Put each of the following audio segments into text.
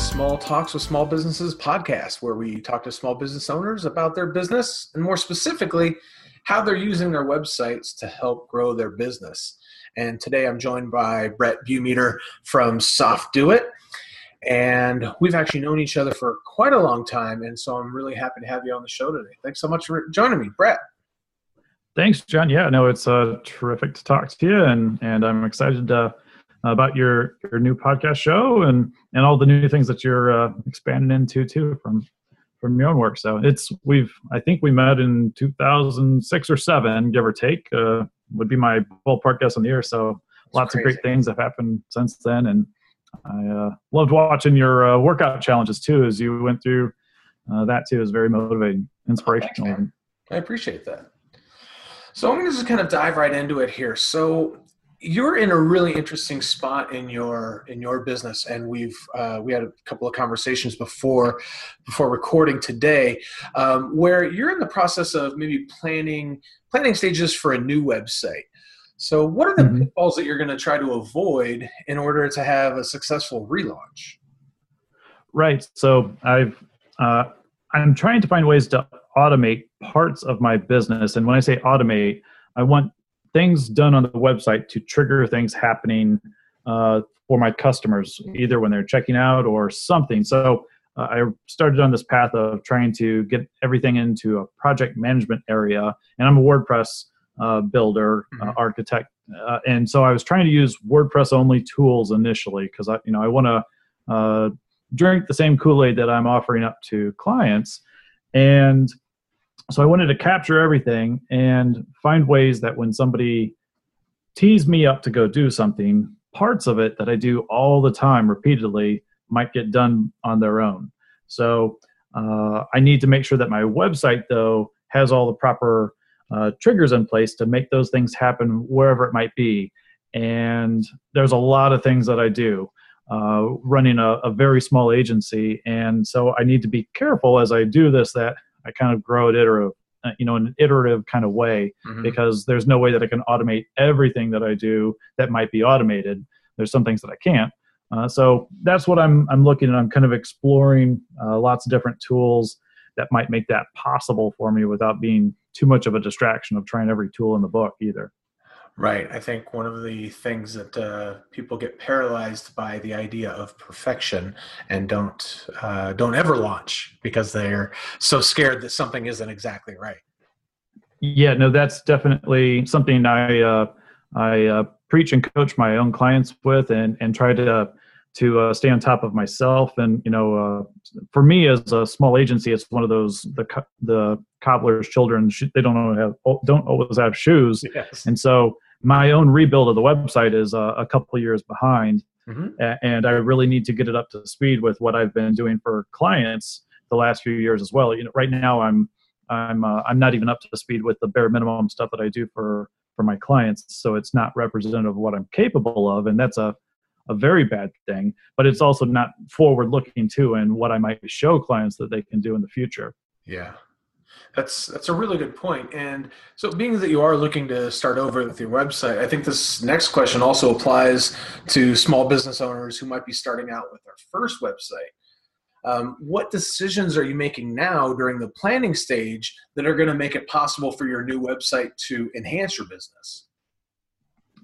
Small Talks with Small Businesses podcast, where we talk to small business owners about their business and more specifically, how they're using their websites to help grow their business. And today I'm joined by Brett Bumeter from Soft Dot It. And we've actually known each other for quite a long time. And so I'm really happy to have you on the show today. Thanks so much for joining me, Brett. Thanks, John. Yeah, no, it's uh, terrific to talk to you, and and I'm excited to about your your new podcast show and and all the new things that you're uh, expanding into too from from your own work. So it's we've I think we met in 2006 or seven, give or take, uh, would be my ballpark guess on the year. So That's lots crazy. of great things have happened since then, and I uh, loved watching your uh, workout challenges too as you went through uh, that too. is very motivating, inspirational. Oh, thanks, I appreciate that. So I'm going to just kind of dive right into it here. So you're in a really interesting spot in your in your business and we've uh, we had a couple of conversations before before recording today um, where you're in the process of maybe planning planning stages for a new website so what are the mm-hmm. pitfalls that you're going to try to avoid in order to have a successful relaunch right so i've uh, i'm trying to find ways to automate parts of my business and when i say automate i want things done on the website to trigger things happening uh, for my customers, either when they're checking out or something. So uh, I started on this path of trying to get everything into a project management area, and I'm a WordPress uh, builder, uh, mm-hmm. architect, uh, and so I was trying to use WordPress only tools initially because I, you know, I want to uh, drink the same Kool Aid that I'm offering up to clients, and so I wanted to capture everything and find ways that when somebody tees me up to go do something, parts of it that I do all the time repeatedly might get done on their own. So uh, I need to make sure that my website, though, has all the proper uh, triggers in place to make those things happen wherever it might be. And there's a lot of things that I do. Uh, running a, a very small agency, and so I need to be careful as I do this that I kind of grow it iterative, uh, you know, in an iterative kind of way mm-hmm. because there's no way that I can automate everything that I do that might be automated. There's some things that I can't. Uh, so that's what I'm I'm looking at. I'm kind of exploring uh, lots of different tools that might make that possible for me without being too much of a distraction of trying every tool in the book either. Right. I think one of the things that uh, people get paralyzed by the idea of perfection and don't uh, don't ever launch because they're so scared that something isn't exactly right. Yeah, no, that's definitely something I uh, I uh, preach and coach my own clients with, and and try to to uh, stay on top of myself. And you know, uh, for me as a small agency, it's one of those the the cobbler's children. They don't have don't always have shoes, yes. and so my own rebuild of the website is uh, a couple years behind. Mm-hmm. and I really need to get it up to speed with what I've been doing for clients the last few years as well. You know, right now I'm I'm uh, I'm not even up to speed with the bare minimum stuff that I do for for my clients, so it's not representative of what I'm capable of, and that's a a very bad thing, but it's also not forward looking too and what I might show clients that they can do in the future. Yeah. That's that's a really good point. And so being that you are looking to start over with your website, I think this next question also applies to small business owners who might be starting out with their first website. Um, what decisions are you making now during the planning stage that are going to make it possible for your new website to enhance your business?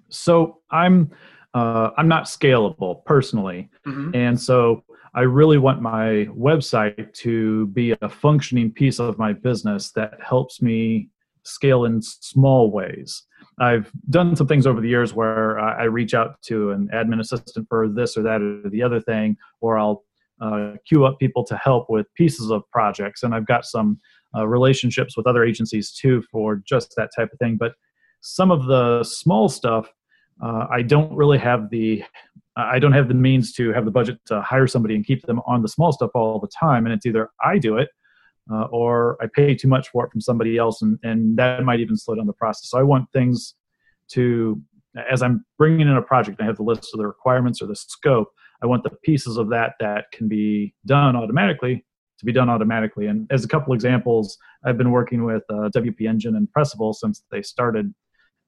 So I'm uh, I'm not scalable personally, mm-hmm. and so I really want my website to be a functioning piece of my business that helps me scale in small ways. I've done some things over the years where I reach out to an admin assistant for this or that or the other thing, or I'll uh, queue up people to help with pieces of projects. And I've got some uh, relationships with other agencies too for just that type of thing. But some of the small stuff uh, I don't really have the I don't have the means to have the budget to hire somebody and keep them on the small stuff all the time. And it's either I do it uh, or I pay too much for it from somebody else, and, and that might even slow down the process. So I want things to, as I'm bringing in a project, I have the list of the requirements or the scope. I want the pieces of that that can be done automatically to be done automatically. And as a couple examples, I've been working with uh, WP Engine and Pressable since they started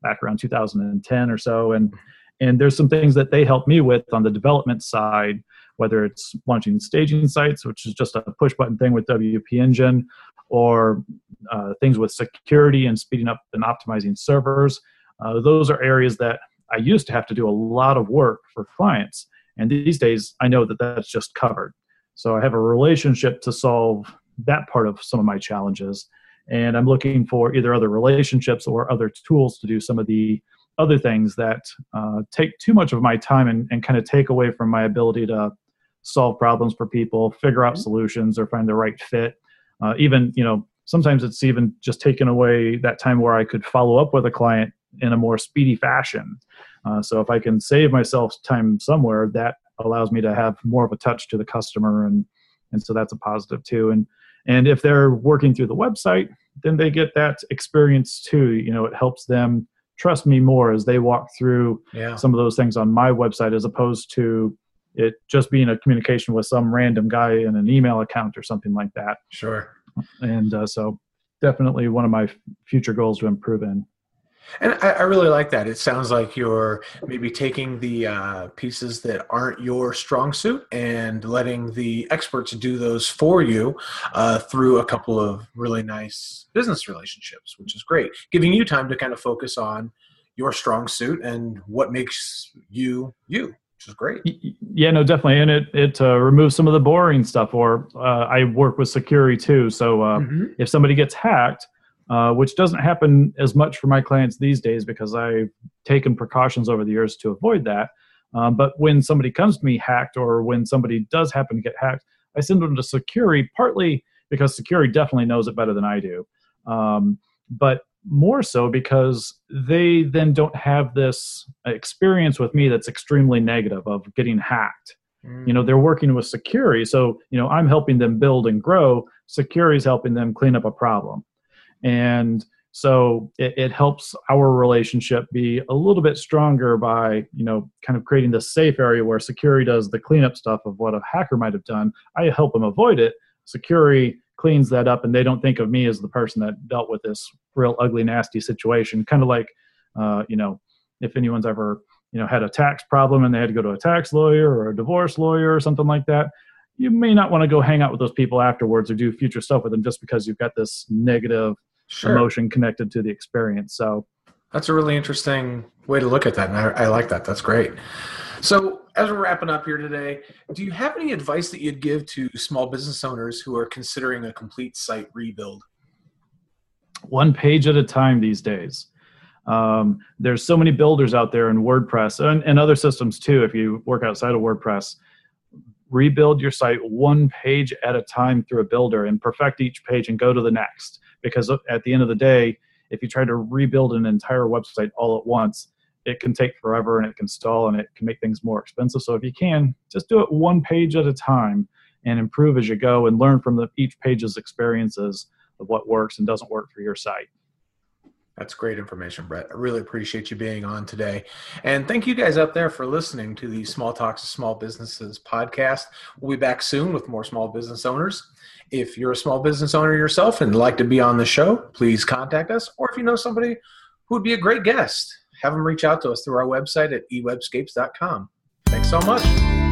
back around 2010 or so and and there's some things that they help me with on the development side whether it's launching staging sites, which is just a push button thing with WP Engine, or uh, things with security and speeding up and optimizing servers. Uh, those are areas that I used to have to do a lot of work for clients. And these days, I know that that's just covered. So I have a relationship to solve that part of some of my challenges. And I'm looking for either other relationships or other tools to do some of the other things that uh, take too much of my time and, and kind of take away from my ability to solve problems for people, figure out mm-hmm. solutions, or find the right fit. Uh, even, you know, sometimes it's even just taken away that time where I could follow up with a client in a more speedy fashion. Uh, so if I can save myself time somewhere, that allows me to have more of a touch to the customer, and and so that's a positive too. And and if they're working through the website, then they get that experience too. You know, it helps them trust me more as they walk through yeah. some of those things on my website as opposed to it just being a communication with some random guy in an email account or something like that. Sure. And uh, so definitely one of my future goals to improve in. And I, I, really like that. It sounds like you're maybe taking the uh, pieces that aren't your strong suit and letting the experts do those for you uh, through a couple of really nice business relationships, which is great. Giving you time to kind of focus on your strong suit and what makes you you which is great. Yeah, no, definitely, and it it uh, removes some of the boring stuff. Or uh, I work with Sucuri too, so uh, mm-hmm. if somebody gets hacked, uh, which doesn't happen as much for my clients these days because I've taken precautions over the years to avoid that. Um, but when somebody comes to me hacked, or when somebody does happen to get hacked, I send them to Sucuri partly because Sucuri definitely knows it better than I do, um, but more so because they then don't have this experience with me that's extremely negative of getting hacked. Mm. You know, they're working with Sucuri, so you know I'm helping them build and grow. Sucuri is helping them clean up a problem and so it, it, helps our relationship be a little bit stronger by you know kind of creating this safe area where Sucuri does the cleanup stuff of what a hacker might have done. I help them avoid it. Sucuri cleans that up and they don't think of me as the person that dealt with this real ugly nasty situation. Kind of like uh, you know if anyone's ever you know had a tax problem and they had to go to a tax lawyer or a divorce lawyer or something like that you may not want to go hang out with those people afterwards or do future stuff with them just because you've got this negative sure. emotion connected to the experience. So that's a really interesting way to look at that. And I, I like that. That's great. So, as we're wrapping up here today, do you have any advice that you'd give to small business owners who are considering a complete site rebuild? One page at a time these days. Um, there's so many builders out there in WordPress and, and other systems too. If you work outside of WordPress, rebuild your site one page at a time through a builder and perfect each page and go to the next. Because at the end of the day if you try to rebuild an entire website all at once it can take forever and it can stall and it can make things more expensive. So if you can just do it one page at a time and improve as you go and learn from the, each page's experiences of what works and doesn't work for your site that's great information, Brett. I really appreciate you being on today. And thank you guys out there for listening to the Small Talks of Small Businesses podcast. We'll be back soon with more small business owners. If you're a small business owner yourself and like to be on the show, please contact us. Or if you know somebody who would be a great guest, have them reach out to us through our website at ewebscapes.com. Thanks so much.